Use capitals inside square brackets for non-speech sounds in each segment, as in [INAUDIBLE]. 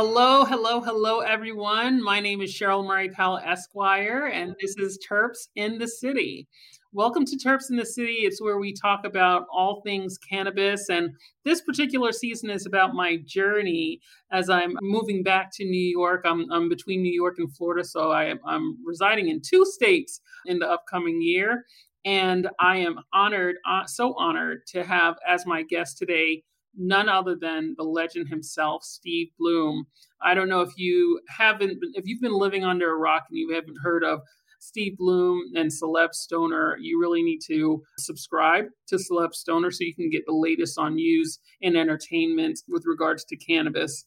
Hello, hello, hello, everyone. My name is Scheril Murray Powell Esquire, and this is Terps in the City. Welcome to Terps in the City. It's where we talk about all things cannabis. And this particular season is about my journey as I'm moving back to New York. I'm, I'm between New York and Florida, so I, I'm residing in two states in the upcoming year. And I am honored, uh, so honored to have as my guest today none other than the legend himself, Steve Bloom. I don't know if you haven't, if you've been living under a rock and you haven't heard of Steve Bloom and Celeb Stoner, you really need to subscribe to Celeb Stoner so you can get the latest on news and entertainment with regards to cannabis.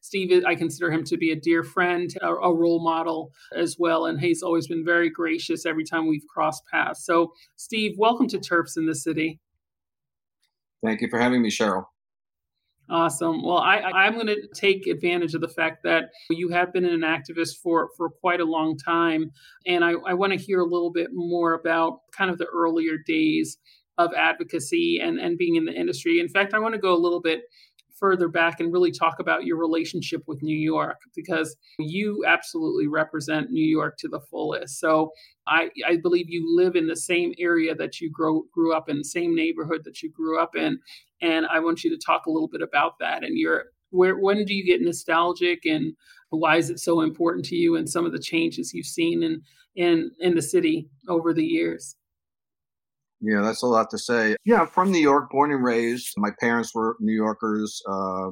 Steve, I consider him to be a dear friend, a, a, role model as well, and he's always been very gracious every time we've crossed paths. So, Steve, welcome to Terps in the City. Thank you for having me, Scheril. Awesome. Well, I, I'm going to take advantage of the fact that you have been an activist for, for quite a long time. And I, I want to hear a little bit more about kind of the earlier days of advocacy and, and being in the industry. In fact, I want to go a little bit further back and really talk about your relationship with New York because you absolutely represent New York to the fullest. So I, I believe you live in the same area that you grow, grew up in, same neighborhood that you grew up in. And I want you to talk a little bit about that and your where when do you get nostalgic and why is it so important to you and some of the changes you've seen in in in the city over the years yeah, that's a lot to say. Yeah, I'm from New York, born and raised. My parents were New Yorkers. Uh,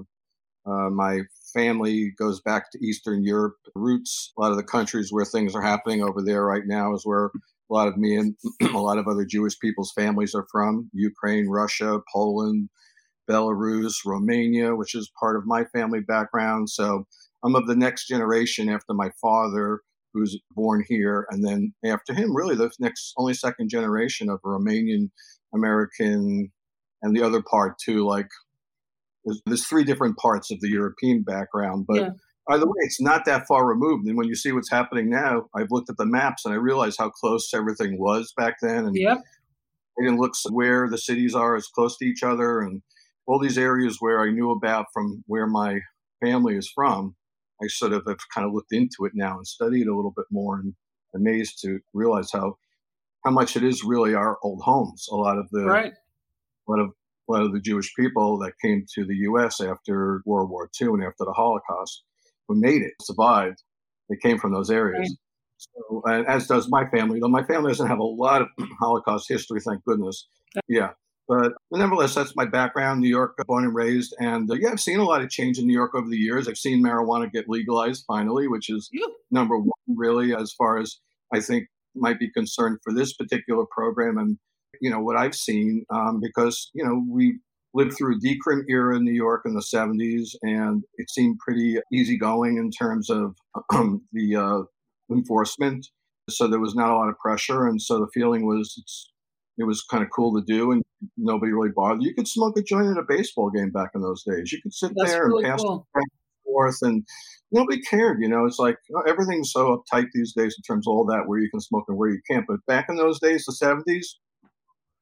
uh, my family goes back to Eastern Europe roots. A lot of the countries where things are happening over there right now is where a lot of me and [CLEARS THROAT] a lot of other Jewish people's families are from Ukraine, Russia, Poland, Belarus, Romania, which is part of my family background. So I'm of the next generation after my father who's born here, and then after him, really the next only second generation of Romanian American, and the other part too. Like there's, there's three different parts of the European background, but. Yeah. Either way, it's not that far removed. And when you see what's happening now, I've looked at the maps and I realize how close everything was back then. And yep. it looks where the cities are as close to each other and all these areas where I knew about from where my family is from I sort of have kind of looked into it now and studied a little bit more and amazed to realize how how much it is really our old homes. A lot of the right. a lot of a lot of the Jewish people that came to the U.S. after World War II and after the Holocaust, who made it, survived, they came from those areas. Right. So, as does my family, though my family doesn't have a lot of [CLEARS THROAT] Holocaust history, thank goodness. Yeah, but nevertheless, that's my background, New York, born and raised. And uh, yeah, I've seen a lot of change in New York over the years. I've seen marijuana get legalized finally, which is yeah. number one, really, as far as I think might be concerned for this particular program. And, you know, what I've seen, um, because, you know, we lived through a decrim era in New York in the 70s, and it seemed pretty easygoing in terms of [CLEARS THROAT] the uh, enforcement. So there was not a lot of pressure. And so the feeling was it's it was kind of cool to do and nobody really bothered. You could smoke a joint at a baseball game back in those days. You could sit That's there really and pass cool. back and forth and nobody cared. You know, it's like oh, everything's so uptight these days in terms of all that where you can smoke and where you can't. But back in those days, the 70s,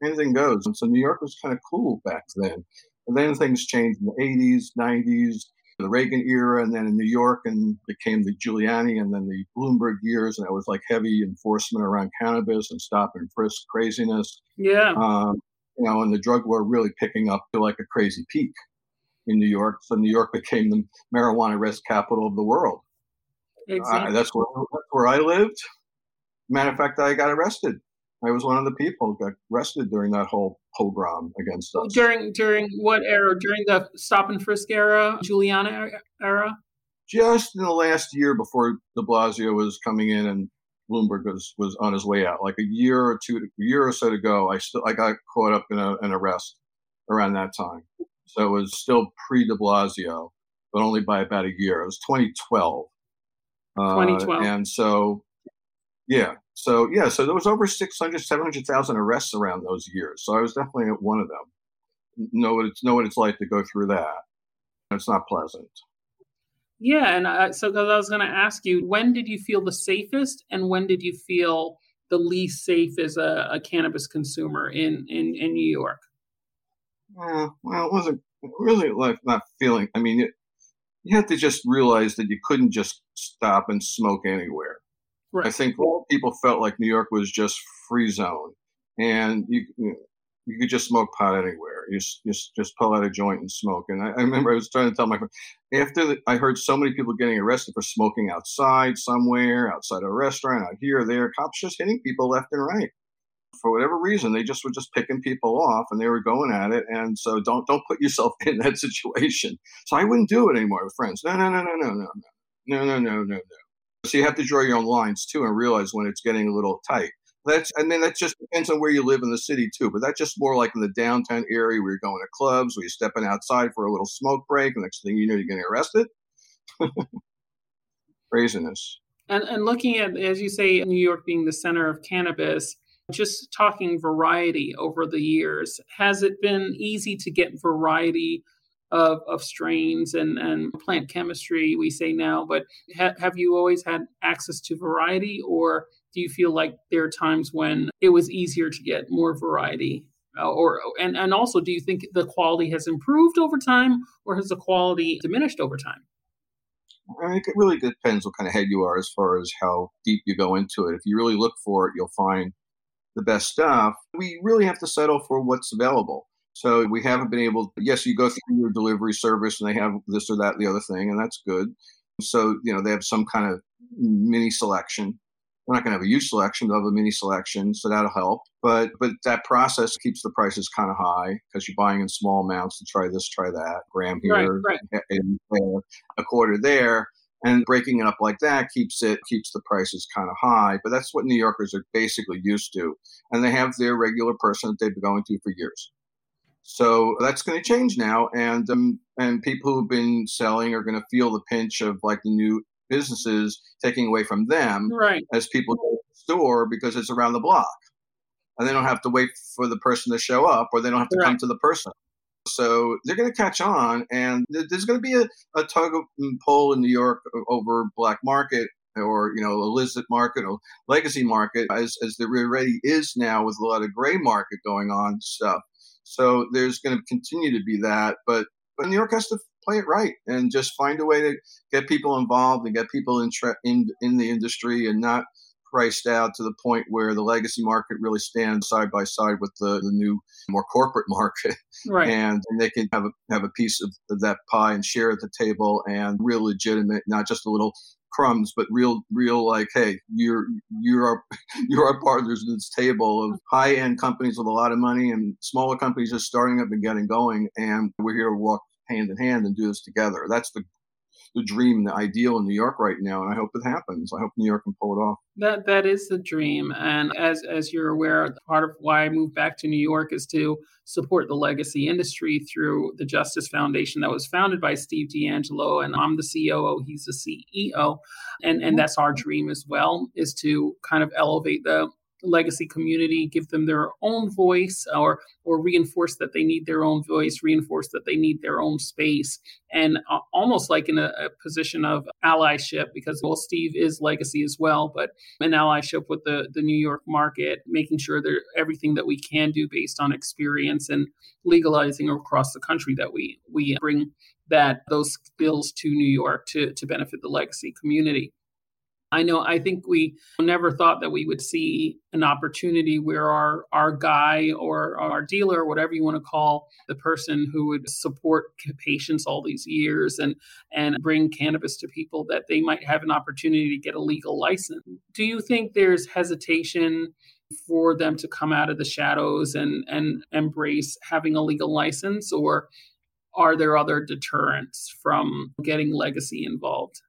anything goes. And so New York was kind of cool back then. And then things changed in the 80s, 90s the Reagan era, and then in New York, and became the Giuliani, and then the Bloomberg years, and it was like heavy enforcement around cannabis and stop and frisk craziness. Yeah. Um, you know, and the drug war really picking up to like a crazy peak in New York. So New York became the marijuana arrest capital of the world. Exactly. Uh, that's where that's where I lived. Matter of fact, I got arrested. I was one of the people who got arrested during that whole pogrom against us. During during what era? During the stop and frisk era, Giuliani era? Just in the last year before De Blasio was coming in and Bloomberg was, was on his way out. Like a year or two, a year or so to go, I still I got caught up in a, an arrest around that time. So it was still pre De Blasio, but only by about a year. It was 2012. 2012. Uh, and so, yeah, so yeah, so there was over 600, 700,000 arrests around those years. So I was definitely one of them. Know what it's know what it's like to go through that. It's not pleasant. Yeah, and I, so because I was going to ask you, when did you feel the safest, and when did you feel the least safe as a, a cannabis consumer in in, in New York? Uh, well, it wasn't really like not feeling. I mean, it, you had to just realize that you couldn't just stop and smoke anywhere. Right. I think all people felt like New York was just free zone, and you you, know, you could just smoke pot anywhere. You just, just just pull out a joint and smoke. And I, I remember I was trying to tell my friend after the, I heard so many people getting arrested for smoking outside somewhere, outside a restaurant, out here, there, cops just hitting people left and right for whatever reason, they just were just picking people off and they were going at it. And so don't don't put yourself in that situation. So I wouldn't do it anymore with friends. No, no, no, no, no, no, no, no, no, no, no. So you have to draw your own lines too and realize when it's getting a little tight. That's and then that just depends on where you live in the city too. But that's just more like in the downtown area where you're going to clubs, where you're stepping outside for a little smoke break. The next thing you know, you're getting arrested. [LAUGHS] Craziness. And, and looking at, as you say, New York being the center of cannabis, just talking variety over the years, has it been easy to get variety of, of strains and, and plant chemistry, we say now, but ha- have you always had access to variety, or do you feel like there are times when it was easier to get more variety? Uh, or and, and also, do you think the quality has improved over time, or has the quality diminished over time? I think it really depends what kind of head you are as far as how deep you go into it. If you really look for it, you'll find the best stuff, we really have to settle for what's available. So we haven't been able. Yes, you go through your delivery service and they have this or that, the other thing, and that's good. So you know they have some kind of mini selection. We're not going to have a huge selection; they'll have a mini selection, so that'll help. But but that process keeps the prices kind of high because you're buying in small amounts to try this, try that, gram here, right, right. and a quarter there and breaking it up like that keeps it keeps the prices kind of high but that's what new yorkers are basically used to and they have their regular person that they've been going to for years so that's going to change now and um, and people who've been selling are going to feel the pinch of like the new businesses taking away from them right. as people go to the store because it's around the block and they don't have to wait for the person to show up or they don't have to right. come to the person so they're going to catch on, and there's going to be a, a tug of mm, pull in New York over black market or you know illicit market or legacy market as, as there already is now with a lot of gray market going on stuff. So there's going to continue to be that, but but New York has to play it right and just find a way to get people involved and get people in in in the industry and not priced out to the point where the legacy market really stands side by side with the, the new more corporate [LAUGHS] market right. and, and they can have a have a piece of, of that pie and share at the table and real legitimate not just a little crumbs but real real like hey you're you're our [LAUGHS] you're our partners at this table of high end companies with a lot of money and smaller companies just starting up and getting going and we're here to walk hand in hand and do this together. That's the the dream, the ideal in New York right now, and I hope it happens. I hope New York can pull it off. That that is the dream, and as as you're aware, part of why I moved back to New York is to support the legacy industry through the Justice Foundation that was founded by Steve DeAngelo, and I'm the COO, he's the CEO, and and that's our dream as well is to kind of elevate the legacy community, give them their own voice, or or reinforce that they need their own voice, reinforce that they need their own space, and uh, almost like in a, a, position of allyship, because well, Steve is legacy as well, but an allyship with the the New York market, making sure that everything that we can do based on experience and legalizing across the country that we we bring that those skills to New York to to benefit the legacy community. I know I think we never thought that we would see an opportunity where our our guy or our dealer whatever you want to call the person who would support patients all these years and and bring cannabis to people that they might have an opportunity to get a legal license. Do you think there's hesitation for them to come out of the shadows and and embrace having a legal license or are there other deterrents from getting legacy involved?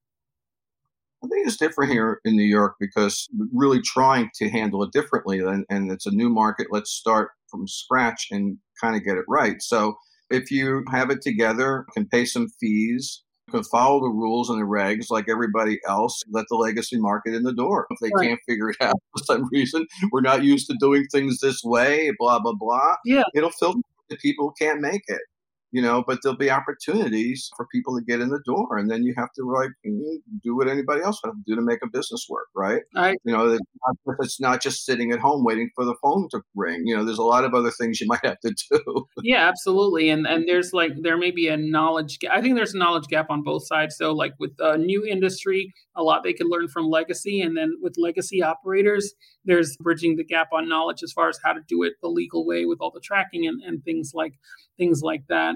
I think it's different here in New York because we're really trying to handle it differently. And, and it's a new market. Let's start from scratch and kind of get it right. So if you have it together, can pay some fees, can follow the rules and the regs like everybody else, let the legacy market in the door. If they right. can't figure it out [LAUGHS] for some reason, we're not used to doing things this way, blah, blah, blah. Yeah. It'll filter the people who can't make it. You know, but there'll be opportunities for people to get in the door. And then you have to like mm, do what anybody else would do to make a business work, right? Right. You know, it's not, it's not just sitting at home waiting for the phone to ring. You know, there's a lot of other things you [LAUGHS] might have to do. yeah, absolutely. And and there's like there may be a knowledge gap. I think there's a knowledge gap on both sides. So like with a new industry, a lot they could learn from legacy, and then with legacy operators, there's bridging the gap on knowledge as far as how to do it the legal way with all the tracking and, and things like things like that.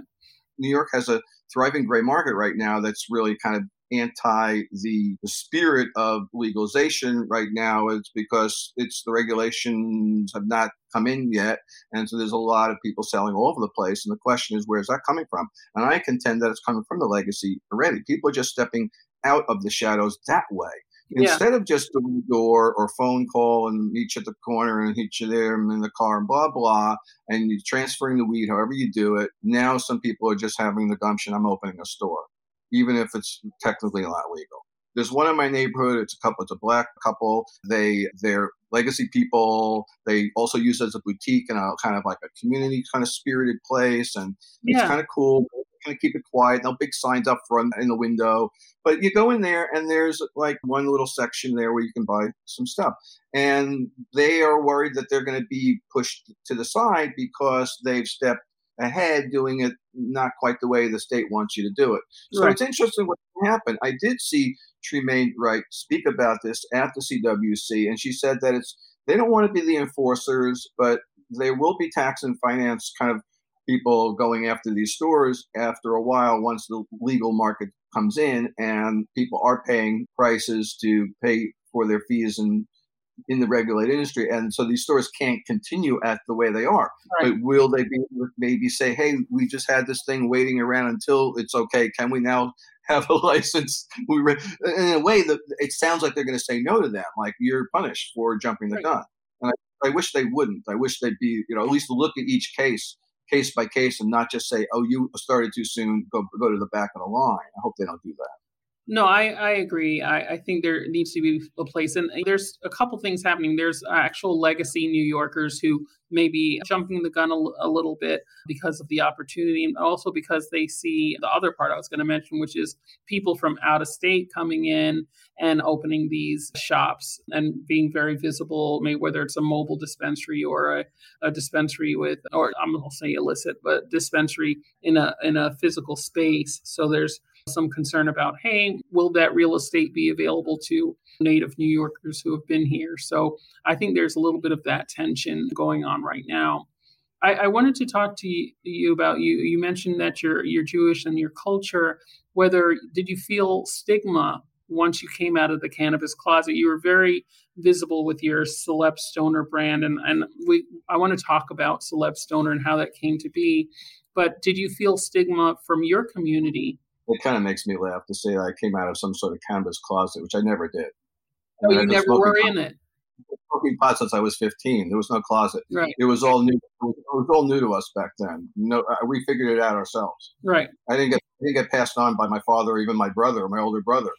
New York has a thriving gray market right now that's really kind of anti the, the spirit of legalization right now. Is because it's the regulations have not come in yet and so there's a lot of people selling all over the place and the question is where's that coming from? And i contend that it's coming from the legacy already. People are just stepping out of the shadows that way Instead yeah. of just doing door or phone call and meet you at the corner and meet you there and in the car and blah blah, and you're transferring the weed, however you do it. Now some people are just having the gumption. I'm opening a store, even if it's technically not legal. There's one in my neighborhood. It's a couple. It's a black couple. They they're legacy people. They also use it as a boutique and a kind of like a community kind of spirited place, and yeah. it's kind of cool kind of keep it quiet. No big signs up front in the window. But you go in there and there's like one little section there where you can buy some stuff. And they are worried that they're going to be pushed to the side because they've stepped ahead doing it not quite the way the state wants you to do it. So right. it's interesting what happened. I did see Tremaine Wright speak about this at the CWC, and she said that it's they don't want to be the enforcers, but there will be tax and finance kind of people going after these stores after a while once the legal market comes in and people are paying prices to pay for their fees and in the regulated industry and so these stores can't continue at the way they are right. but will they be maybe say hey we just had this thing waiting around until it's okay can we now have a [LAUGHS] license we re-? in a way that it sounds like they're going to say no to them like you're punished for jumping the right. gun and I, I wish they wouldn't i wish they'd be you know at least look at each case case by case and not just say, "Oh, you started too soon. Go go to the back of the line." I hope they don't do that. No, I, I agree. I, I think there needs to be a place, and there's a couple things happening. There's uh, actual legacy New Yorkers who may be jumping the gun a, a little bit because of the opportunity, and also because they see the other part I was going to mention, which is people from out of state coming in and opening these shops and being very visible, maybe whether it's a mobile dispensary or a, a dispensary with, or I'm going to say illicit, but dispensary in a in a physical space. So there's some concern about, hey, will that real estate be available to native New Yorkers who have been here? So I think there's a little bit of that tension going on right now. I, I wanted to talk to you, about you. You mentioned that you're you're Jewish and your culture. Whether did you feel stigma once you came out of the cannabis closet? You were very visible with your Celeb Stoner brand, and and we I want to talk about Celeb Stoner and how that came to be. But did you feel stigma from your community it kind of makes me laugh to say I came out of some sort of cannabis closet, which I never did. Oh, you never were in it. Smoking pot since I was 15. There was no closet. Right. It was all new. It was, it was all new to us back then. No, uh, we figured it out ourselves. Right. I didn't get I didn't get passed on by my father or even my brother or my older brother.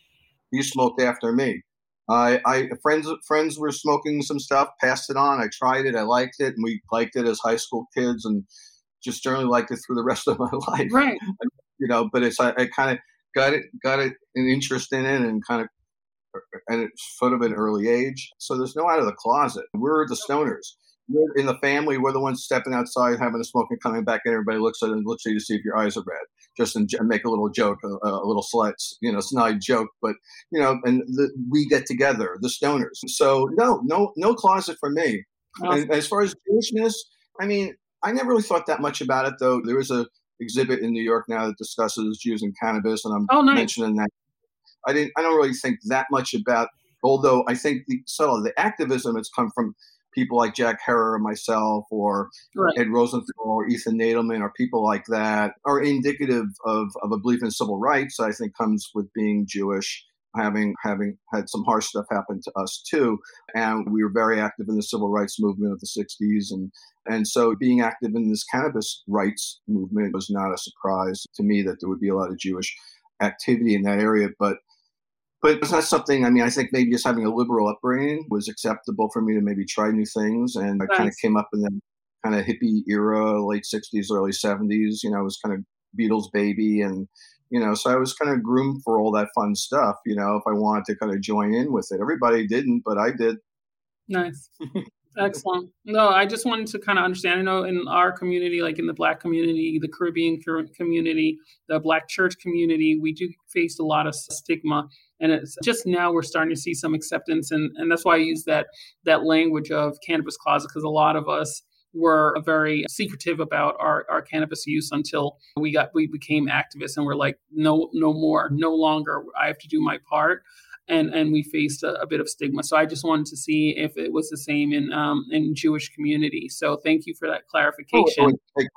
He smoked after me. I, I friends friends were smoking some stuff, passed it on. I tried it, I liked it, and we liked it as high school kids, and just generally liked it through the rest of my [LAUGHS] life. Right you know, but it's I, I kind of got it got it an interest in it and kind of uh, and it's sort of an early age. So there's no out of the closet. We're the stoners. We're in the family. We're the ones stepping outside, having a smoke, and coming back in. Everybody looks at it and looks at you to see if your eyes are red. Just and make a little joke, a, a little slight, you know, snide joke. But you know, and the, we get together, the stoners. So no, no, no closet for me. Awesome. And as far as Jewishness, I mean, I never really thought that much about it. Though there was a exhibit in New York now that discusses Jews and cannabis, and I'm oh, nice. mentioning that. I didn't. I don't really think that much about. Although I think the of the activism has come from people like Jack Herer or myself, or right. Ed Rosenthal, or Ethan Nadelmann, or people like that, are indicative of, of a belief in civil rights. I think comes with being Jewish having having had some harsh stuff happen to us too. And we were very active in the civil rights movement of the 60s and and so being active in this cannabis rights movement was not a surprise to me that there would be a lot of jewish activity in that area. But but it's not something i mean i think maybe just having a liberal upbringing was acceptable for me to maybe try new things. And i kind of came up in the kind of hippie era late 60s early 70s you know i was kind of Beatles baby and you know, so I was kind of groomed for all that fun stuff, you know, if I wanted to kind of join in with it. Everybody didn't, but I did. Nice. [LAUGHS] Excellent. No, I just wanted to kind of understand. I know in our community, like in the Black community, the Caribbean community, the Black church community, we do face a lot of stigma, and it's just now we're starting to see some acceptance, and and that's why I use that that language of cannabis closet because a lot of us were very secretive about our, our cannabis use until we got we became activists and we're like no no more no longer i have to do my part and and we faced a, a bit of stigma so i just wanted to see if it was the same in um in jewish community so thank you for that clarification oh, it,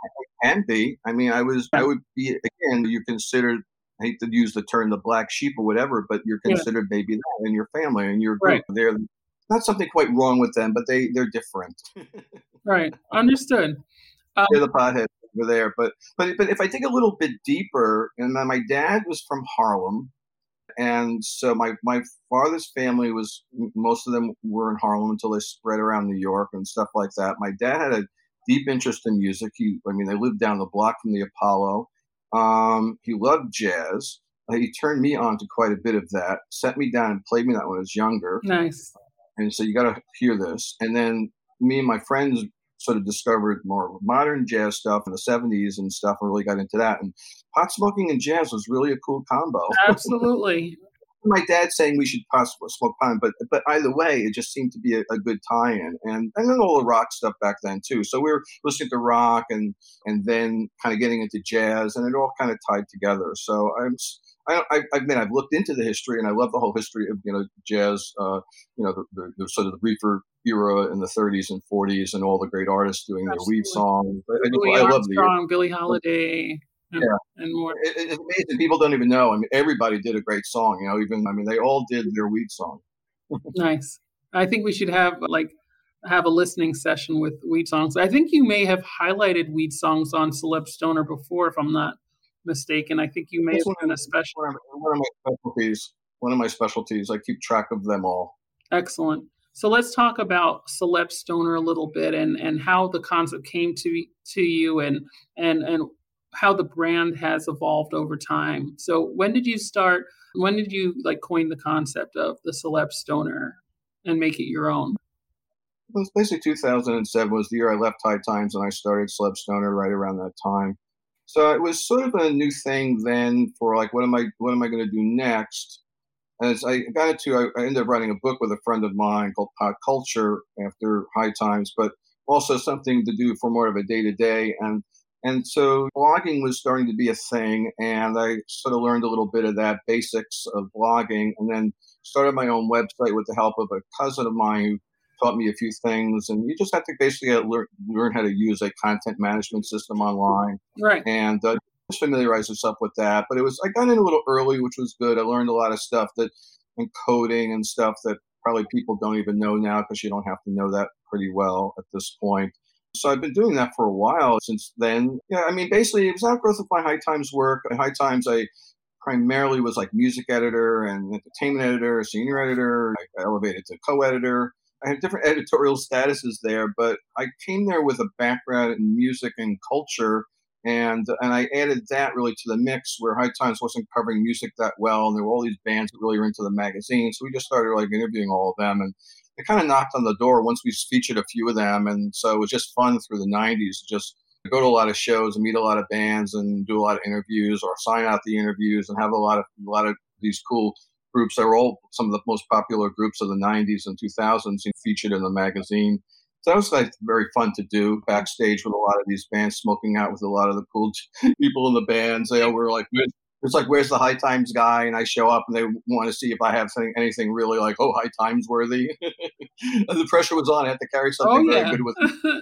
can be i mean i was i would be again you considered I hate to use the term the black sheep or whatever, but you're considered yeah. maybe that in your family and your group. Right. They're not something quite wrong with them, but they they're different. [LAUGHS] right, understood. Um, they're the pothead over there, but but but if I dig a little bit deeper, and my dad was from Harlem, and so my my father's family was most of them were in Harlem until they spread around New York and stuff like that. My dad had a deep interest in music. He, I mean, they lived down the block from the Apollo. Um, he loved jazz. He turned me on to quite a bit of that. Set me down and played me that when I was younger. Nice and so you got to hear this. And then me and my friends sort of discovered more modern jazz stuff in the 70s and stuff and really got into that. And pot smoking and jazz was really a cool combo. [LAUGHS] Absolutely. My dad saying we should possibly smoke pot, but but either way, it just seemed to be a, a, good tie-in, and and then all the rock stuff back then too. So we were listening to rock and and then kind of getting into jazz, and it all kind of tied together. So I'm I, I, I mean, I've looked into the history, and I love the whole history of you know jazz. Uh, you know, the, the, the, sort of the reefer era in the 30s and 40s, and all the great artists doing Absolutely. their weed songs. I, I love the Billie Holiday. And, yeah, and more. It, it's amazing. People don't even know. I mean, everybody did a great song. You know, even I mean, they all did their weed song. [LAUGHS] nice. I think we should have like have a listening session with weed songs. I think you may have highlighted weed songs on Celeb Stoner before, if I'm not mistaken. I think you may have done a special. One of my specialties. One of my specialties. I keep track of them all. Excellent. So let's talk about Celeb Stoner a little bit and and how the concept came to to you and and and how the brand has evolved over time. So when did you start? When did you like coin the concept of the Celeb Stoner and make it your own? It was basically 2007 was the year I left High Times and I started Celeb Stoner right around that time. So it was sort of a new thing then for like, what am I, what am I going to do next? As I got into, I, I ended up writing a book with a friend of mine called Pot Culture after High Times, but also something to do for more of a day to day. And and so blogging was starting to be a thing, and I sort of learned a little bit of that basics of blogging, and then started my own website with the help of a cousin of mine who taught me a few things. And you just have to basically learn, learn how to use a content management system online. Right. And uh, just familiarize yourself with that. But it was, I got in a little early, which was good. I learned a lot of stuff that, and coding and stuff that probably people don't even know now because you don't have to know that pretty well at this point. So I've been doing that for a while since then. Yeah, I mean, basically, it was outgrowth of my High Times work. At High Times, I primarily was like music editor and entertainment editor, senior editor. I elevated to co-editor. I had different [LAUGHS] editorial statuses there, but I came there with a background in music and culture, and and I added that really to the mix where High Times wasn't covering music that well, and there were all these bands that really were into the magazine, so we just started like interviewing all of them, and it kind of knocked on the door once we featured a few of them, and so it was just fun through the '90s to just go to a lot of shows and meet a lot of bands and do a lot of interviews or sign out the interviews and have a lot of a lot of these cool groups that were all some of the most popular groups of the 90s and 2000s featured in the magazine. So that was like very fun to do backstage with a lot of these bands, smoking out with a lot of the cool [LAUGHS] people in the bands. They were like, it's like, where's the High Times guy? And I show up and they want to see if I have anything really like, oh, High Times worthy. [LAUGHS] and the pressure was on. I had to carry something oh, yeah. very good with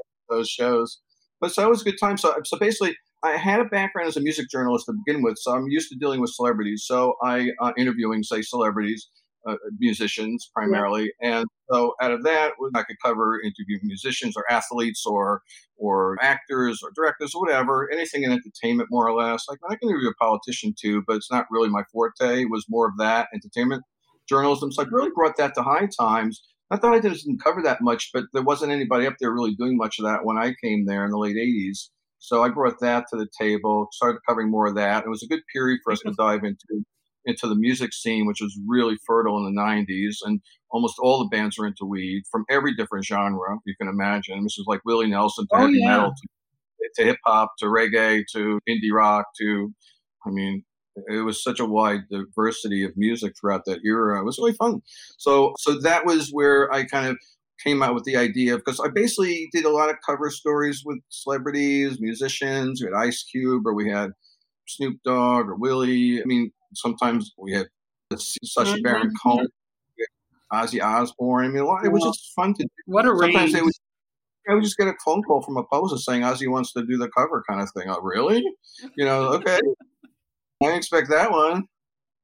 [LAUGHS] those shows. But so it was a good time. So, so basically, I had a background as a music journalist to begin with, so I'm used to dealing with celebrities. So I uh, interviewing, say, celebrities, uh, musicians primarily, yeah. and so out of that, I could cover interview musicians or athletes or or actors or directors or whatever, anything in entertainment more or less. Like I can interview a politician too, but it's not really my forte. It was more of that entertainment journalism. So I really brought that to High Times. I thought I didn't cover that much, but there wasn't anybody up there really doing much of that when I came there in the late '80s. So I brought that to the table, started covering more of that. It was a good period for us to dive into into the music scene, which was really fertile in the 90s. And almost all the bands were into weed from every different genre you can imagine. This was like Willie Nelson to oh, heavy yeah. metal to, to hip hop to reggae to indie rock to, I mean, it was such a wide diversity of music throughout that era. It was really fun. So, so that was where I kind of came out with the idea because I basically did a lot of cover stories with celebrities, musicians. We had Ice Cube, or we had Snoop Dogg, or Willie. I mean, sometimes we had Sacha. Baron Cohen, Ozzy Osbourne. I mean, lot, it was just fun to do. What a sometimes range. They would, I would just get a phone call from a publisher saying Ozzy wants to do the cover kind of thing. Oh, really? You know, [LAUGHS] okay. I didn't expect that one.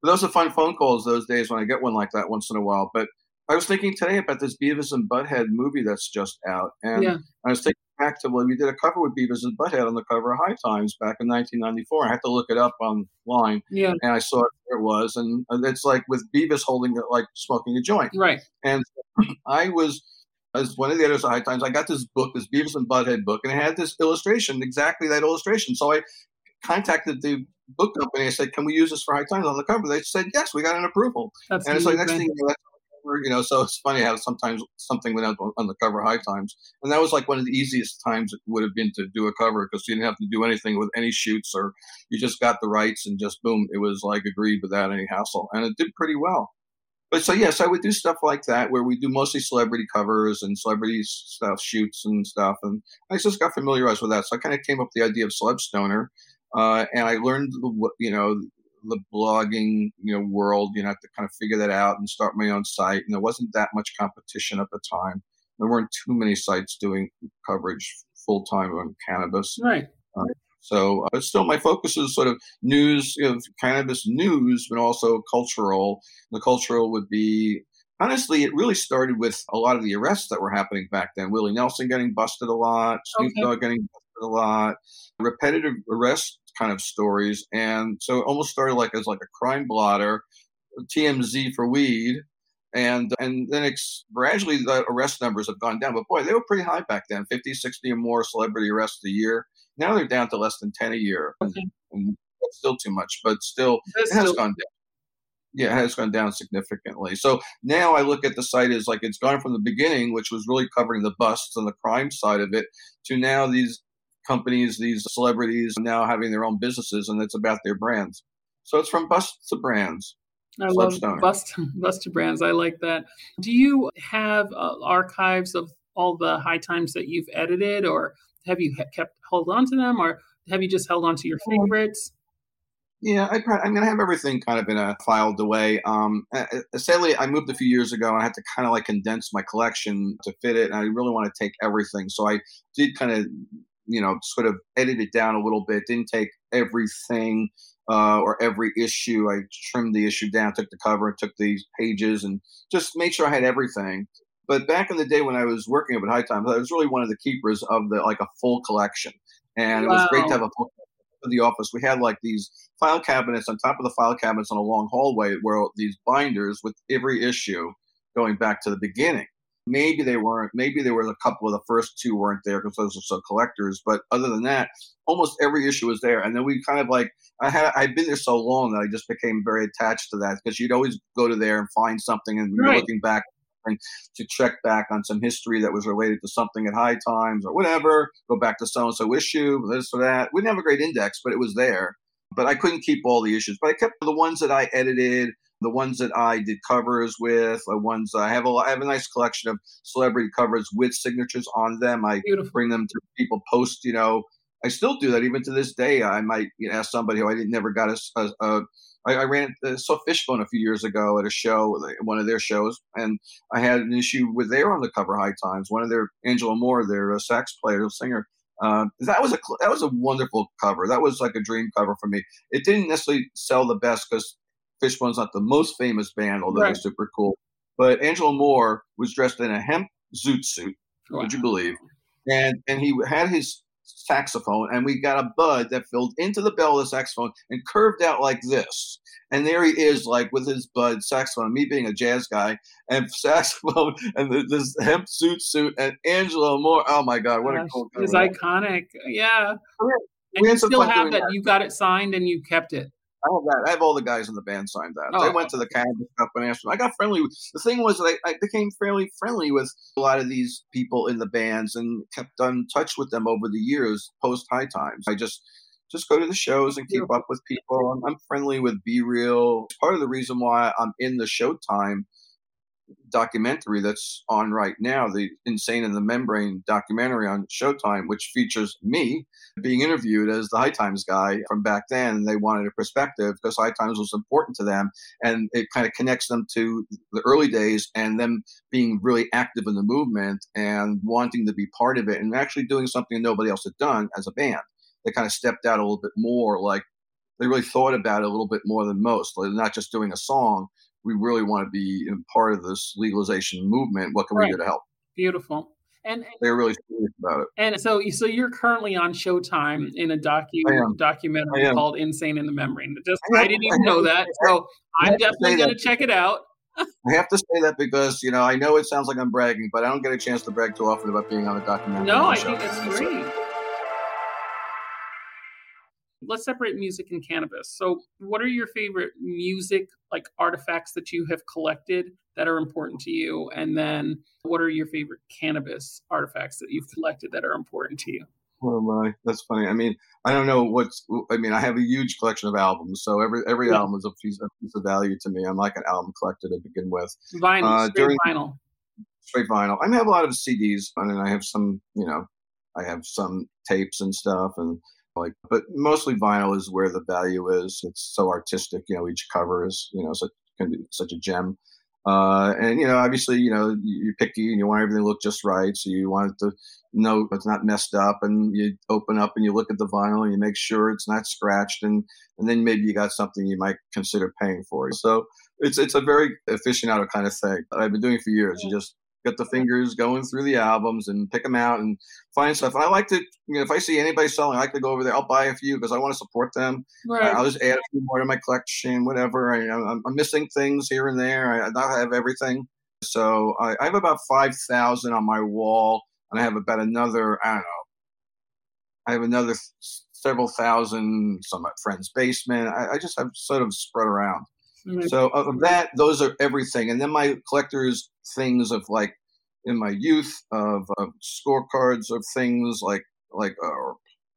But those are fun phone calls those days when I get one like that once in a while. But I was thinking today about this Beavis and Butthead movie that's just out, and yeah. I was thinking back to when we did a cover with Beavis and Butthead on the cover of High Times back in 1994. I had to look it up online, yeah. and I saw it where it was, and it's like with Beavis holding it like smoking a joint, right? And [CLEARS THROAT] I was as one of the editors of High Times, I got this book, this Beavis and Butthead book, and it had this illustration, exactly that illustration. So I contacted the book company. I said, "Can we use this for High Times on the cover?" They said, "Yes, we got an approval." That's and it's like next thing you know, you know, so it's funny how sometimes something went out on the cover high times. And that was like one of the easiest times it would have been to do a cover because you didn't have to do anything with any shoots or you just got the rights and just boom, it was like agreed without any hassle. And it did pretty well. But so, yes, I would do stuff like that where we do mostly celebrity covers and celebrity stuff, shoots and stuff. And I just got familiarized with that. So I kind of came up with the idea of Celeb Stoner. Uh, and I learned, you know, the blogging you know world. You know, I had to kind of figure that out and start my own site. And there wasn't that much competition at the time. There weren't too many sites doing coverage full time on cannabis. Right. Uh, so, but still, my focus is sort of news, you know, cannabis news, but also cultural. The cultural would be honestly, it really started with a lot of the arrests that were happening back then. Willie Nelson getting busted a lot, Snoop okay. Dogg getting busted a lot, repetitive arrests kind of stories. And so it almost started like as like a crime blotter, TMZ for weed. And and then it's gradually the arrest numbers have gone down. But boy, they were pretty high back then 50, 60 or more celebrity arrests a year. Now they're down to less than 10 a year. Okay. And, that's still too much, but still, it has still- gone down yeah, it has gone down significantly. So now I look at the site as like it's gone from the beginning, which was really covering the busts and the crime side of it, to now these companies, these celebrities now having their own businesses, and it's about their brands. So it's from bust to brands. I love bust, [LAUGHS] bust to brands. I like that. Do you have uh, archives of all the high times that you've edited, or have you kept hold on to them, or have you just held on to your favorites? Yeah, I, I mean, I have everything kind of in a filed away. Um, sadly, I moved a few years ago and I had to kind of like condense my collection to fit it. And I really want to take everything. So I did kind of you know, sort of edited it down a little bit. Didn't take everything uh, or every issue. I trimmed the issue down, took the cover, and took these pages, and just made sure I had everything. But back in the day when I was working up at High Times, I was really one of the keepers of the like a full collection, and wow. it was great to have a full of the office. We had like these file cabinets on top of the file cabinets on a long hallway where these binders with every issue going back to the beginning. Maybe they weren't. Maybe there were a couple of the first two weren't there because those are so collectors. But other than that, almost every issue was there. And then we kind of like I had I'd been there so long that I just became very attached to that because you'd always go to there and find something, and right. looking back and to check back on some history that was related to something at high times or whatever. Go back to so and so issue, this or that. We didn't have a great index, but it was there. But I couldn't keep all the issues. But I kept the ones that I edited the ones that I did covers with, the ones I have a I have a nice collection of celebrity covers with signatures on them. I Beautiful. bring them to people post. You know, I still do that even to this day. I might you know, ask somebody who I didn't never got a, a, a I, I ran uh, saw Fishbone a few years ago at a show, one of their shows, and I had an issue with their on the cover High Times. One of their Angelo Moore, their uh, sax player, singer. Uh, that was a that was a wonderful cover. That was like a dream cover for me. It didn't necessarily sell the best because Fishbone's not the most famous band, although right. they're super cool. But Angelo Moore was dressed in a hemp zoot suit, wow. would you believe? And and he had his saxophone, and we got a bud that filled into the bell of the saxophone and curved out like this. And there he is, like with his bud saxophone, me being a jazz guy, and [LAUGHS] saxophone, and the, this hemp suit suit, and Angelo Moore. Oh my God, what Gosh, a cool guy! It's iconic. Yeah. Oh, and you still have that. You got it signed and you kept it. I have that. I have all the guys in the band signed that. Oh. They went to the cannabis stuff and asked them. I got friendly. With, the thing was I, I, became fairly friendly with a lot of these people in the bands and kept in touch with them over the years post High Times. I just just go to the shows and keep up with people. I'm, I'm friendly with B-Real. Part of the reason why I'm in the Showtime documentary that's on right now, the Insane in the Membrane documentary on Showtime, which features me being interviewed as the High Times guy from back then. They wanted a perspective because High Times was important to them. And it kind of connects them to the early days and them being really active in the movement and wanting to be part of it and actually doing something nobody else had done as a band. They kind of stepped out a little bit more like they really thought about it a little bit more than most. Like not just doing a song, we really want to be part of this legalization movement. What can right. we do to help? Beautiful. And, and, they're really serious about it. And so, so you're currently on Showtime in a docu documentary called "Insane in the Membrane." Just I, I didn't even I know that, so I'm definitely going to check it out. I have to say that because you know I know it sounds like I'm bragging, but I don't get a chance to brag too often about being on a documentary. No, I think that's great let's separate music and cannabis. So, what are your favorite music like artifacts that you have collected that are important to you? And then, what are your favorite cannabis artifacts that you've collected that are important to you? Oh my, that's funny. I mean, I don't know what's. I mean, I have a huge collection of albums, so every every yeah. album is a piece, a piece, of value to me. I'm like an album collector to begin with. Vinyl, uh, during, vinyl, straight vinyl. I, mean, I have a lot of CDs, and then I have some, you know, I have some tapes and stuff, and like but mostly vinyl is where the value is. It's so artistic you know each cover is you know such can be such a gem. Uh, and you know obviously you know you're picky and you want everything to look just right so you want it to know it's not messed up and you open up and you look at the vinyl and you make sure it's not scratched and and then maybe you got something you might consider paying for. So it's it's a very aficionado kind of thing i've been doing for years. You just get the fingers going through the albums and pick them out and find stuff. And I like to, you know, if I see anybody selling, I like to go over there. I'll buy a few because I want to support them. Right. Uh, I'll just add a few more to my collection, whatever. I, am missing things here and there. I, I have everything. So I, I have about 5,000 on my wall, and I have about another, I don't know, I have another several thousand, some at friend's basement. I, I just have sort of spread around. Mm-hmm. So of that, those are everything. And then my collector's things of like in my youth of, of scorecards of things like like uh,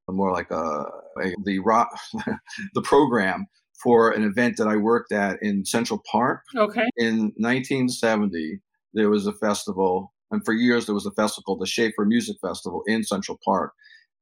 or more like uh, a, the rock [LAUGHS] the program for an event that I worked at in Central Park. Okay. In 1970, there was a festival, and for years there was a festival, the Schaefer Music Festival in Central Park,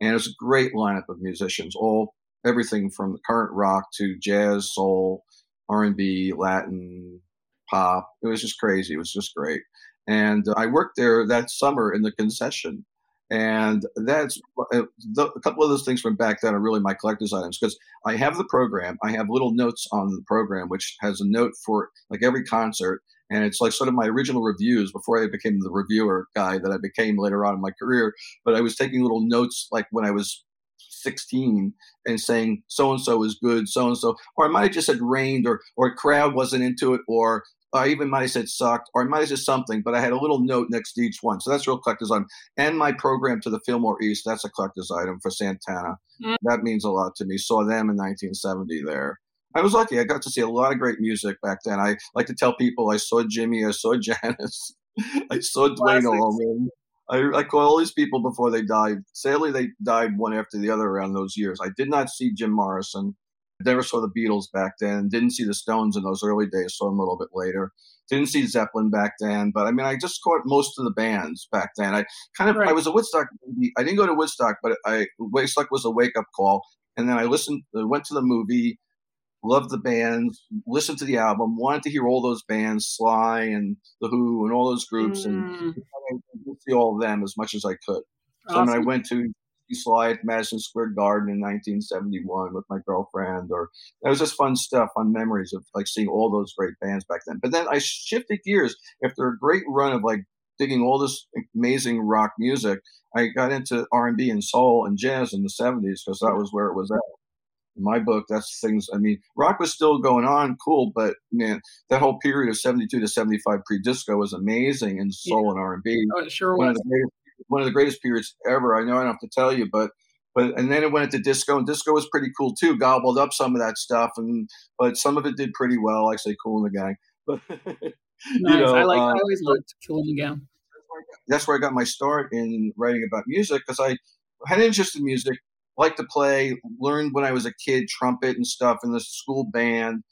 and it was a great lineup of musicians, all everything from the current rock to jazz, soul, R&B, Latin, pop. It was just crazy. It was just great. And I worked there that summer in the concession. And that's uh, a couple of those things from back then are really my collector's items because I have the program. I have little notes on the program, which has a note for like every concert. And it's like sort of my original reviews before I became the reviewer guy that I became later on in my career. But I was taking little notes like when I was 16 and saying so and so is good, so and so, or I might have just said rained, or or crowd wasn't into it, or I even might have said sucked, or I might have said something, but I had a little note next to each one. So that's real collector's item. And my program to the Fillmore East, that's a collector's item for Santana. Mm. That means a lot to me. Saw them in 1970 there. I was lucky. I got to see a lot of great music back then. I like to tell people I saw Jimi, I saw [LAUGHS] Janis, I saw Duane Allman. I, I call all these people before they died. Sadly, they died one after the other around those years. I did not see Jim Morrison. I Never saw the Beatles back then. Didn't see the Stones in those early days. Saw them a little bit later. Didn't see Zeppelin back then. But I mean, I just caught most of the bands back then. I kind of right. I was a Woodstock. I didn't go to Woodstock, but I Woodstock was a wake up call. And then I listened. Went to the movie loved the bands, listened to the album, wanted to hear all those bands, Sly and The Who and all those groups, mm. and see all of them as much as I could. So awesome. I went to Sly at Madison Square Garden in 1971 with my girlfriend, or that was just fun stuff, fun memories of like seeing all those great bands back then. But then I shifted gears after a great run of like digging all this amazing rock music, I got into R and B and soul and jazz in the '70s because that was where it was at. In my book, that's things. I mean, rock was still going on, cool, but man, that whole period of '72 to '75 pre-disco was amazing in soul yeah. and R and B. Oh, it sure one was. Of the greatest, one of the greatest periods ever. I know I don't have to tell you, but but and then it went into disco, and disco was pretty cool too. Gobbled up some of that stuff, and but some of it did pretty well. Like say, Kool and the Gang. But [LAUGHS] nice. know, I like. Um, I always loved Kool and the Gang. That's where I got my start in writing about music because I had an interest in music, liked to play, learned when I was a kid trumpet and stuff in the school band.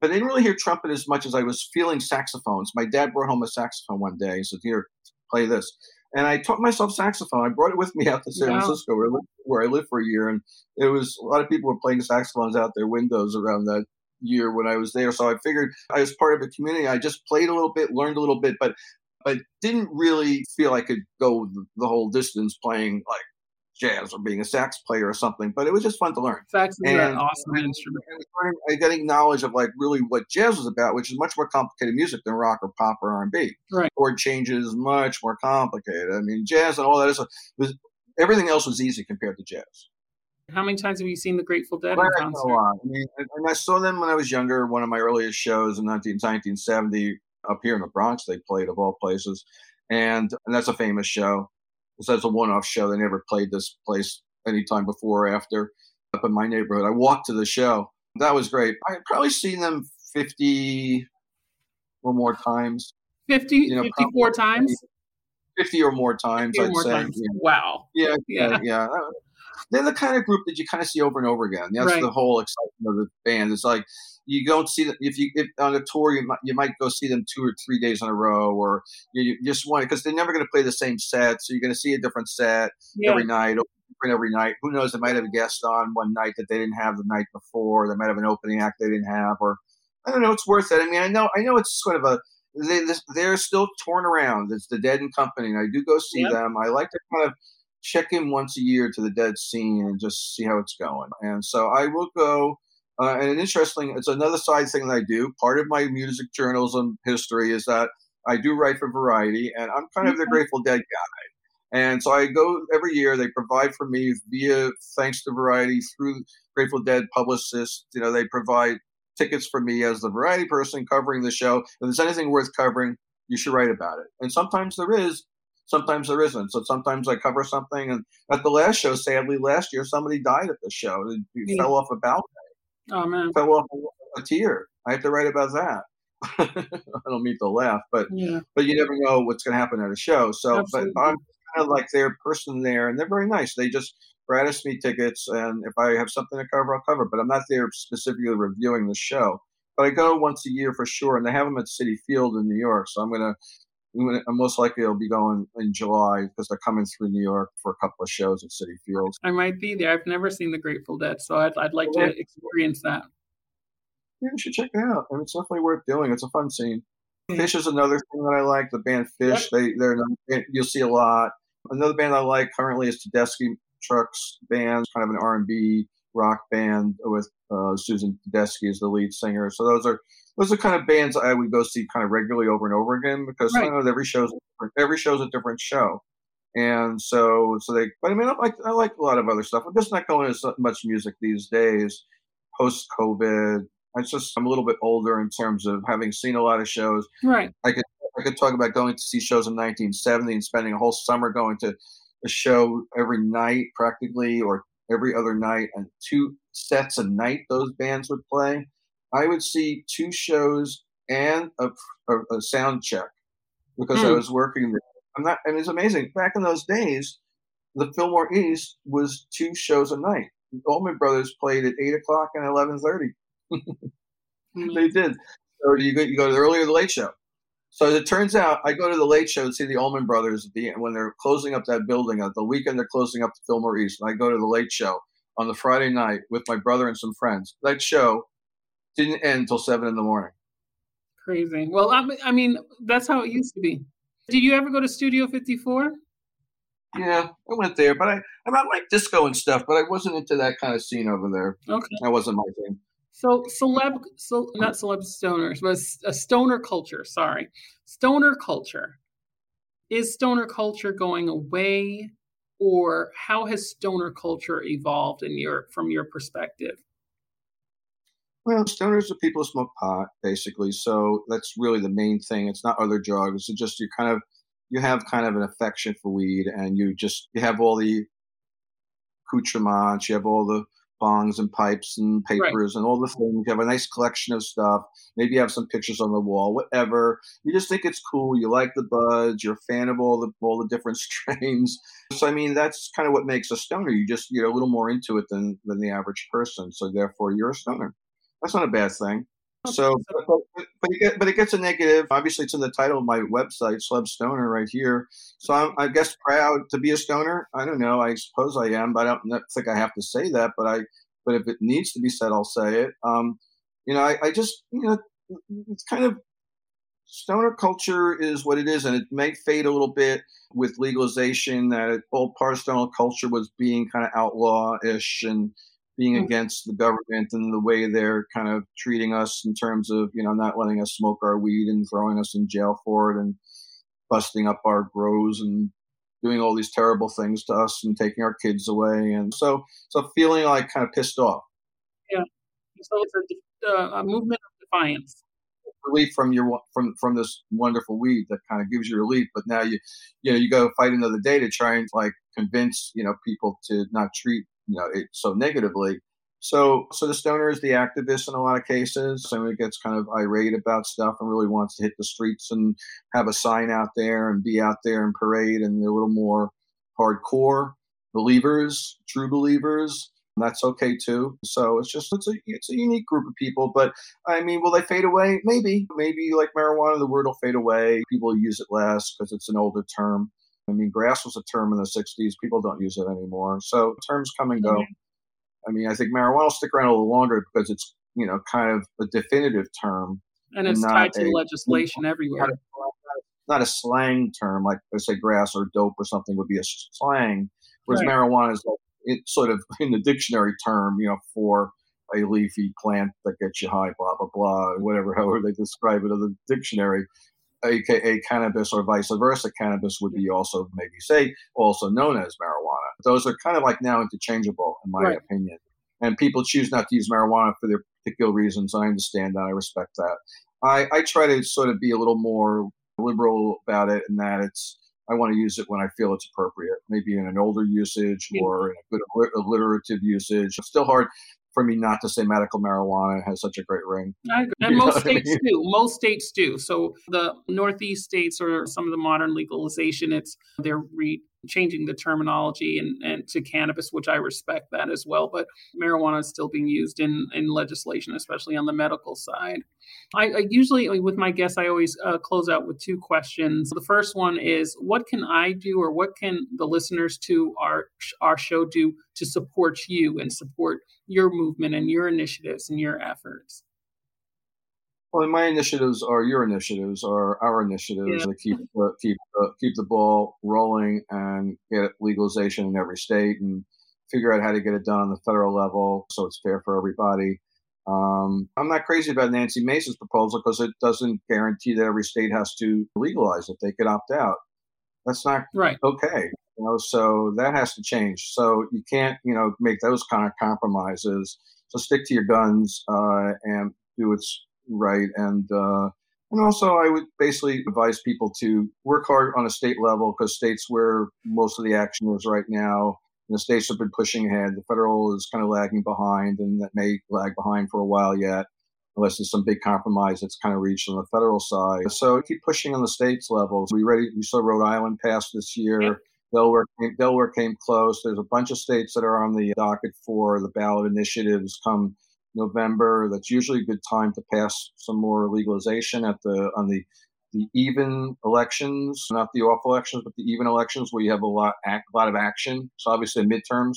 But I didn't really hear trumpet as much as I was feeling saxophones. My dad brought home a saxophone one day. He said, "Here, play this." and I taught myself saxophone. I brought it with me out to San wow. Francisco, where I, lived, where I lived for a year, and it was a lot of people were playing saxophones out their windows around that year when I was there. So I figured I was part of a community. I just played a little bit, learned a little bit, but but didn't really feel I could go the whole distance playing like jazz or being a sax player or something, but it was just fun to learn. Sax is and, an awesome and, instrument. And uh, getting knowledge of like really what jazz was about, which is much more complicated music than rock or pop or R and B. Right. Chord changes much more complicated. I mean, jazz and all that is was everything else was easy compared to jazz. How many times have you seen the Grateful Dead in concert? A lot. I mean, and I saw them when I was younger. One of my earliest shows in 19, 1970 up here in the Bronx. They played of all places, and and that's a famous show that's a one-off show. They never played this place anytime before or after up in my neighborhood. I walked to the show. That was great. I probably seen them 50 or more times. 50, you know, 54 times? 50 or more times, I'd more say. Times. Wow. Yeah, yeah, yeah. They're the kind of group that you kind of see over and over again. That's right. the whole excitement of the band. It's like you don't see them if you if on a tour you might you might go see them two or three days in a row or you, you just want because they're never going to play the same set so you're going to see a different set yeah. every night different every night. Who knows they might have a guest on one night that they didn't have the night before they might have an opening act they didn't have or I don't know it's worth it. I mean I know I know it's sort of a they, they're still torn around. It's the Dead and Company and I do go see them. I like to kind of check in once a year to the Dead scene and just see how it's going. And so I will go uh, and an interesting, it's another side thing that I do. Part of my music journalism history is that I do write for Variety, and I'm kind of the Grateful Dead guy. And so I go every year. They provide for me via thanks to Variety through Grateful Dead publicists. You know, they provide tickets for me as the Variety person covering the show. If there's anything worth covering, you should write about it. And sometimes there is, sometimes there isn't. So sometimes I cover something. And at the last show, sadly, last year, somebody died at the show. He yeah. fell off a balcony. Oh man! Fell off a tier. I have to write about that. [LAUGHS] I don't mean to laugh, but yeah. but you never know what's going to happen at a show. So, Absolutely. but I'm kind of like their person there, and they're very nice. They just gratis me tickets, and if I have something to cover, I'll cover. But I'm not there specifically reviewing the show. But I go once a year for sure, and they have them at Citi Field in New York. So I'm gonna I'm most likely I'll be going in July because they're coming through New York for a couple of shows at Citi Fields. I might be there. I've never seen the Grateful Dead, so I'd, I'd like to experience that. Yeah, you should check it out. I mean, it's definitely worth doing. It's a fun scene. Hmm. Phish is another thing that I like. The band Phish, yep. they they're you'll see a lot. Another band I like currently is Tedeschi Trucks Band, kind of an R and B rock band with uh, Susan Tedeschi as the lead singer. So those are those are kind of bands I would go see kind of regularly over and over again because right. I know every show's every show's a different show, and so so they. But I mean, I like I like a lot of other stuff. I'm just not going to much music these days, post COVID. I just I'm a little bit older in terms of having seen a lot of shows. Right. I could I could talk about going to see shows in 1970 and spending a whole summer going to a show every night practically or every other night and two sets a night those bands would play I would see two shows and a, a, a sound check because I hmm. was working there. I'm not, and it's amazing. Back in those days, the Fillmore East was two shows a night. The Allman Brothers played at eight o'clock and eleven thirty. [LAUGHS] They did. So you go, you go to the early or the late show. So as it turns out, I go to the late show to see the Allman Brothers at the when they're closing up that building. At the weekend, they're closing up the Fillmore East, and I go to the late show on the Friday night with my brother and some friends. That show didn't end until seven in the morning. Crazy. Well, I mean, that's how it used to be. Did you ever go to Studio 54? Yeah, I went there, but I, I mean, I like disco and stuff, but I wasn't into that kind of scene over there. Okay. That wasn't my thing. So celeb, so not celeb stoners, but a stoner culture. Sorry, stoner culture. is stoner culture going away or how has stoner culture evolved in your from your perspective well stoners are people who smoke pot basically so that's really the main thing it's not other drugs it's just you kind of you have kind of an affection for weed and you just you have all the accoutrements you have all the bongs and pipes and papers right. and all the things. You have a nice collection of stuff. Maybe you have some pictures on the wall, whatever. You just think it's cool. You like the buds. You're a fan of all the all the different [LAUGHS] strains. So I mean, that's kind of what makes a stoner. You just you're a little more into it than than the average person. So therefore, you're a stoner. That's not a bad thing. So, but, but, it get, but, it gets a negative. Obviously, it's in the title of my website, CelebStoner, right here. So I'm, I guess, proud to be a stoner. I don't know. I suppose I am, but I don't think I have to say that. But I, but if it needs to be said, I'll say it. Um, you know, I, I just, you know, it's kind of stoner culture is what it is, and it may fade a little bit with legalization. That all part of stoner culture was being kind of outlaw-ish and being mm-hmm. against the government and the way they're kind of treating us in terms of you know not letting us smoke our weed and throwing us in jail for it and busting up our grows and doing all these terrible things to us and taking our kids away. And so so feeling like kind of pissed off. Yeah. So it's a, uh, a movement of defiance. Relief from your from from this wonderful weed that kind of gives you relief but now you you know you go fight another day to try and like convince you know people to not treat you know it so negatively. So, so the stoner is the activist in a lot of cases. Somebody gets kind of irate about stuff and really wants to hit the streets and have a sign out there and be out there and parade. And they're a little more hardcore believers, true believers. That's okay too. So it's just it's a it's a unique group of people. But I mean, will they fade away? Maybe, maybe like marijuana, the word will fade away. People use it less because it's an older term. I mean, grass was a term in the 60s. People don't use it anymore. So terms come and go. Mm-hmm. I mean, I think marijuana will stick around a little longer because it's, you know, kind of a definitive term. And it's tied to a, legislation everywhere. Not a, not a, slang term like, let's say, grass or dope or something would be a slang, whereas right. marijuana is like, it's sort of in the dictionary term, you know, for a leafy plant that gets you high, blah, blah, blah, whatever, however they describe it in the dictionary aka cannabis or vice versa. Cannabis would be also maybe say also known as marijuana. Those are kind of like now interchangeable in my right. opinion. And people choose not to use marijuana for their particular reasons. I understand that. I respect that. I, I try to sort of be a little more liberal about it and that it's I want to use it when I feel it's appropriate, maybe in an older usage or in a good alliterative usage. It's still hard for me not to say medical marijuana has such a great ring. And [LAUGHS] most states I mean? do. Most states do. So the Northeast states or some of the modern legalization, it's they're re- changing the terminology and, and to cannabis, which I respect that as well. But marijuana is still being used in, in legislation, especially on the medical side. I, I usually, with my guests, I always uh, close out with two questions. The first one is, what can I do, or what can the listeners to our our show do to support you and support your movement and your initiatives and your efforts? Well, my initiatives are your initiatives, are our initiatives yeah. to keep uh, keep uh, keep the ball rolling and get legalization in every state and figure out how to get it done on the federal level so it's fair for everybody. Um, I'm not crazy about Nancy Mace's proposal because it doesn't guarantee that every state has to legalize it. They could opt out. That's not right. okay. You know, so that has to change. So you can't, you know, make those kind of compromises. So stick to your guns uh, and do what's right. And uh, and also, I would basically advise people to work hard on a state level because states where most of the action is right now the states have been pushing ahead. The federal is kind of lagging behind, and that may lag behind for a while yet, unless there's some big compromise that's kind of reached on the federal side. So keep pushing on the states levels. We ready? We saw Rhode Island pass this year. Yeah. Delaware came, Delaware came close. There's a bunch of states that are on the docket for the ballot initiatives come November. That's usually a good time to pass some more legalization at the on the the even elections, not the off elections, but the even elections where you have a lot, a lot of action. So obviously midterms.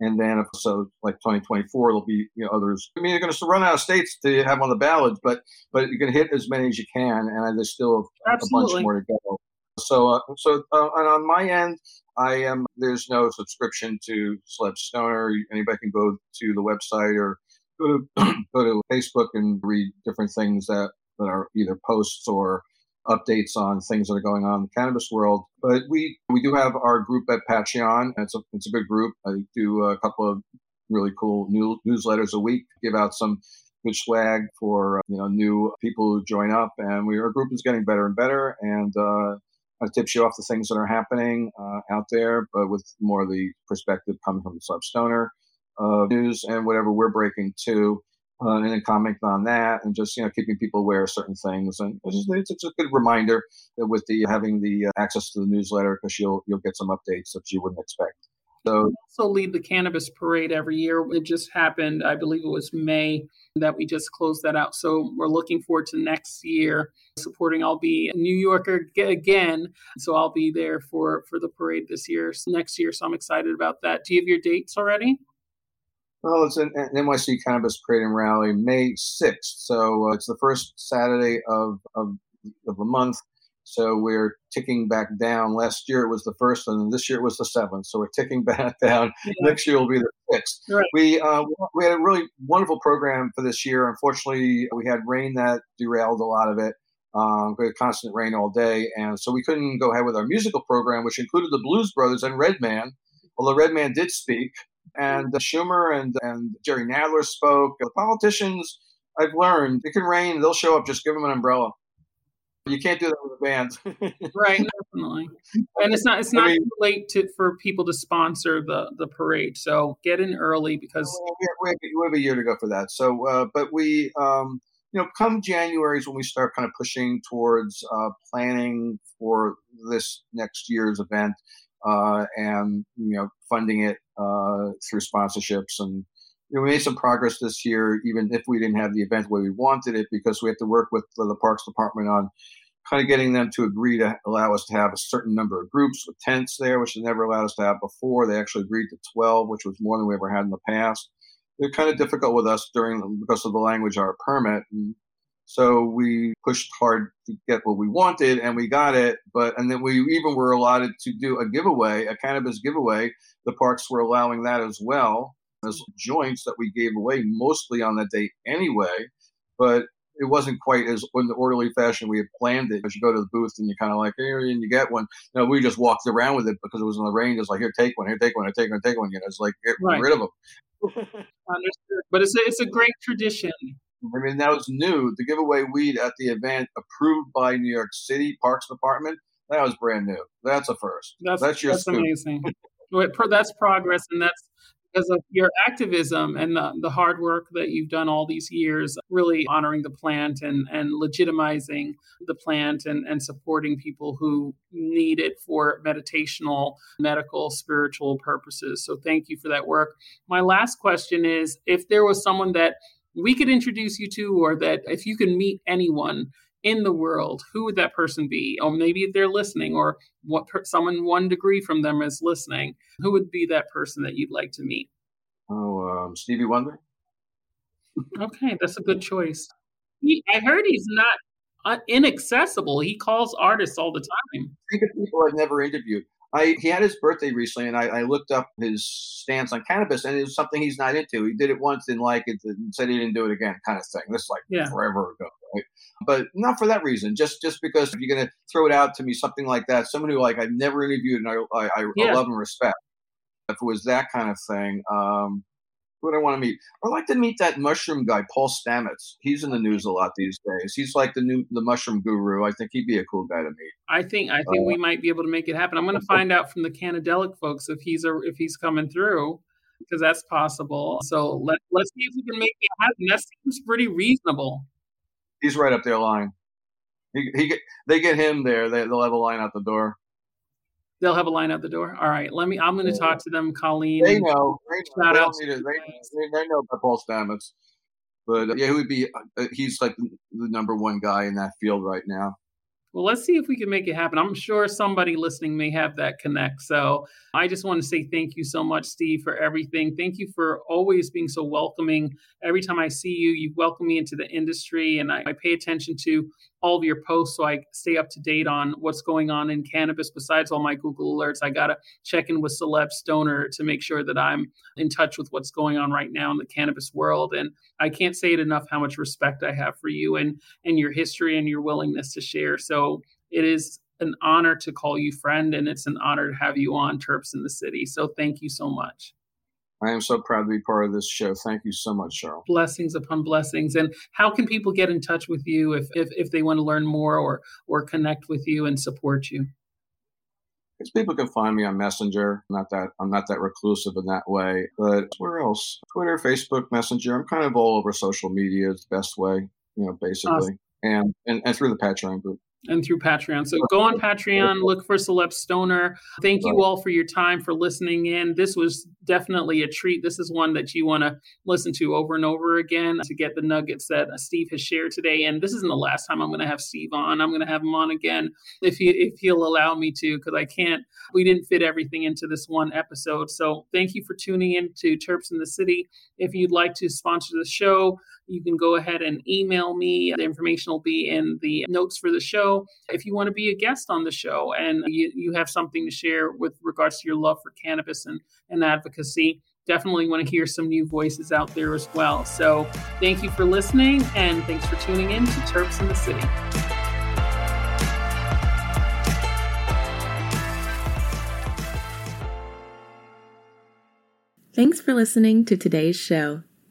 And then if so, like 2024, there'll be you know, others. I mean, you're going to run out of states to have on the ballot, but but you can hit as many as you can, and there's still a, a bunch more to go. So, uh, so uh, and on my end, I am. There's no subscription to CelebStoner. Anybody can go to the website or go to [CLEARS THROAT] go to Facebook and read different things that that are either posts or updates on things that are going on in the cannabis world. But we we do have our group at Patreon. It's a it's a good group. I do a couple of really cool new, newsletters a week. Give out some good swag for you know new people who join up, and we our group is getting better and better. And uh, it tips you off the things that are happening uh, out there, but with more of the perspective coming from the CelebStoner news and whatever we're breaking too uh, and then comment on that and just you know keeping people aware of certain things. And it's, just, it's a good reminder that with the having the uh, access to the newsletter because you'll you'll get some updates that you wouldn't expect. So we also lead the cannabis parade every year. It just happened i believe it was may that we just closed that out. So we're looking forward to next year supporting. I'll be a new yorker again so i'll be there for for the parade this year next year. So i'm excited about that. Do you have your dates already well, it's an, an NYC Cannabis Parade and Rally, May 6th. So uh, it's the first Saturday of, of, of the month. So we're ticking back down. Last year it was the first, and this year it was the seventh. So we're ticking [LAUGHS] back down. Yeah. Next year will be the sixth. Right. We uh, we had a really wonderful program for this year. Unfortunately, we had rain that derailed a lot of it. Um, we had constant rain all day, and so we couldn't go ahead with our musical program, which included the Blues Brothers and Redman. Well, the Redman did speak, and Schumer and, and Jerry Nadler spoke. The politicians, I've learned, it can rain, they'll show up, just give them an umbrella. You can't do that with a band. [LAUGHS] right, definitely. [LAUGHS] And it's not it's not I mean, too late to, for people to sponsor the the parade. So get in early because we have, we have a year to go for that. So, uh, but we, um, you know, come January is when we start kind of pushing towards uh, planning for this next year's event uh, and you know funding it uh, through sponsorships. And you know, we made some progress this year even if we didn't have the event the way we wanted it because we have to work with the, the parks department on kind of getting them to agree to allow us to have a certain number of groups with tents there which they never allowed us to have before. They actually agreed to 12 which was more than we ever had in the past. They're kind of difficult with us during because of the language of our permit and so we pushed hard to get what we wanted and we got it. But, and then we even were allotted to do a giveaway, a cannabis giveaway. The parks were allowing that as well as joints that we gave away mostly on that day anyway. But it wasn't quite as in the orderly fashion we had planned it. As you go to the booth and you're kind of like, here, and you get one. No, we just walked around with it because it was in the rain. It's like, here, take one, here, take one, here, take one, take one. You know, it's like, get right. rid of them. [LAUGHS] Understood. But it's a, it's a great tradition. I mean, that was new. To give away weed at the event approved by New York City Parks Department, that was brand new. That's a first. That's, that's, that's amazing. that's progress, and that's because of your activism and the, the hard work that you've done all these years, really honoring the plant and, and legitimizing the plant and, and supporting people who need it for meditational, medical, spiritual purposes. So thank you for that work. My last question is if there was someone that we could introduce you to, or that if you can meet anyone in the world, who would that person be? Or maybe they're listening, or what per- someone one degree from them is listening. Who would be that person that you'd like to meet? Oh, um, Stevie Wonder. okay, that's a good choice. He, I heard he's not uh, inaccessible. He calls artists all the time. Think of people I've never interviewed. I he had his birthday recently, and I, I, looked up his stance on cannabis, and it was something he's not into. He did it once, didn't like it, and said he didn't do it again, kind of thing. This is like yeah. forever ago, right? But not for that reason. Just just because if you're gonna throw it out to me, something like that, someone who like I've never interviewed and I I, yeah. I love and respect. If it was that kind of thing, um, do I want to meet? I'd like to meet that mushroom guy, Paul Stamets. He's in the news a lot these days. He's like the new the mushroom guru. I think he'd be a cool guy to meet. I think I think uh, we might be able to make it happen. I'm going to find out from the Cannadelic folks if he's a, if he's coming through because that's possible. So let let's see if we can make it happen. That seems pretty reasonable. He's right up there line. He, he they get him there. They, they'll have a line out the door. They'll have a line out the door. All right, let me. I'm going to talk to them, Colleen. They know. They, shout out. They, they, they, know about Paul Stamets, but uh, yeah, he would be. Uh, he's like the number one guy in that field right now. Well, let's see if we can make it happen. I'm sure somebody listening may have that connect. So I just want to say thank you so much, Steve, for everything. Thank you for always being so welcoming. Every time I see you, you welcome me into the industry, and I, I pay attention to all of your posts so I stay up to date on what's going on in cannabis. Besides all my Google alerts, I got to check in with CelebStoner to make sure that I'm in touch with what's going on right now in the cannabis world. And I can't say it enough how much respect I have for you and, and your history and your willingness to share. So it is an honor to call you friend, and it's an honor to have you on Terps in the City. So thank you so much. I am so proud to be part of this show. Thank you so much, Scheril. Blessings upon blessings. And how can people get in touch with you if, if, if they want to learn more or or connect with you and support you? Because people can find me on Messenger. Not that I'm not that reclusive in that way. But where else? Twitter, Facebook, Messenger. I'm kind of all over social media. Is the best way, you know, basically. Awesome. And, and and through the Patreon group and through Patreon. So go on Patreon, look for CelebStoner. Thank you all for your time for listening in. This was definitely a treat. This is one that you want to listen to over and over again to get the nuggets that Steve has shared today. And this isn't the last time I'm going to have Steve on. I'm going to have him on again if he if he'll allow me to, because I can't. We didn't fit everything into this one episode. So thank you for tuning in to Terps in the City. If you'd like to sponsor the show, you can go ahead and email me. The information will be in the notes for the show. If you want to be a guest on the show and you, you have something to share with regards to your love for cannabis and, and advocacy, definitely want to hear some new voices out there as well. So thank you for listening and thanks for tuning in to Terps in the City. Thanks for listening to today's show.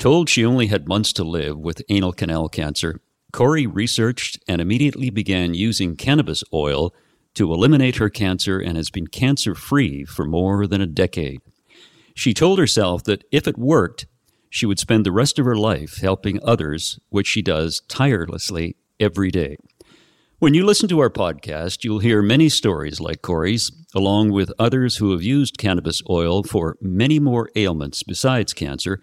Told she only had months to live with anal canal cancer, Corrie researched and immediately began using cannabis oil to eliminate her cancer and has been cancer free for more than a decade. She told herself that if it worked, she would spend the rest of her life helping others, which she does tirelessly every day. When you listen to our podcast, you'll hear many stories like Corrie's, along with others who have used cannabis oil for many more ailments besides cancer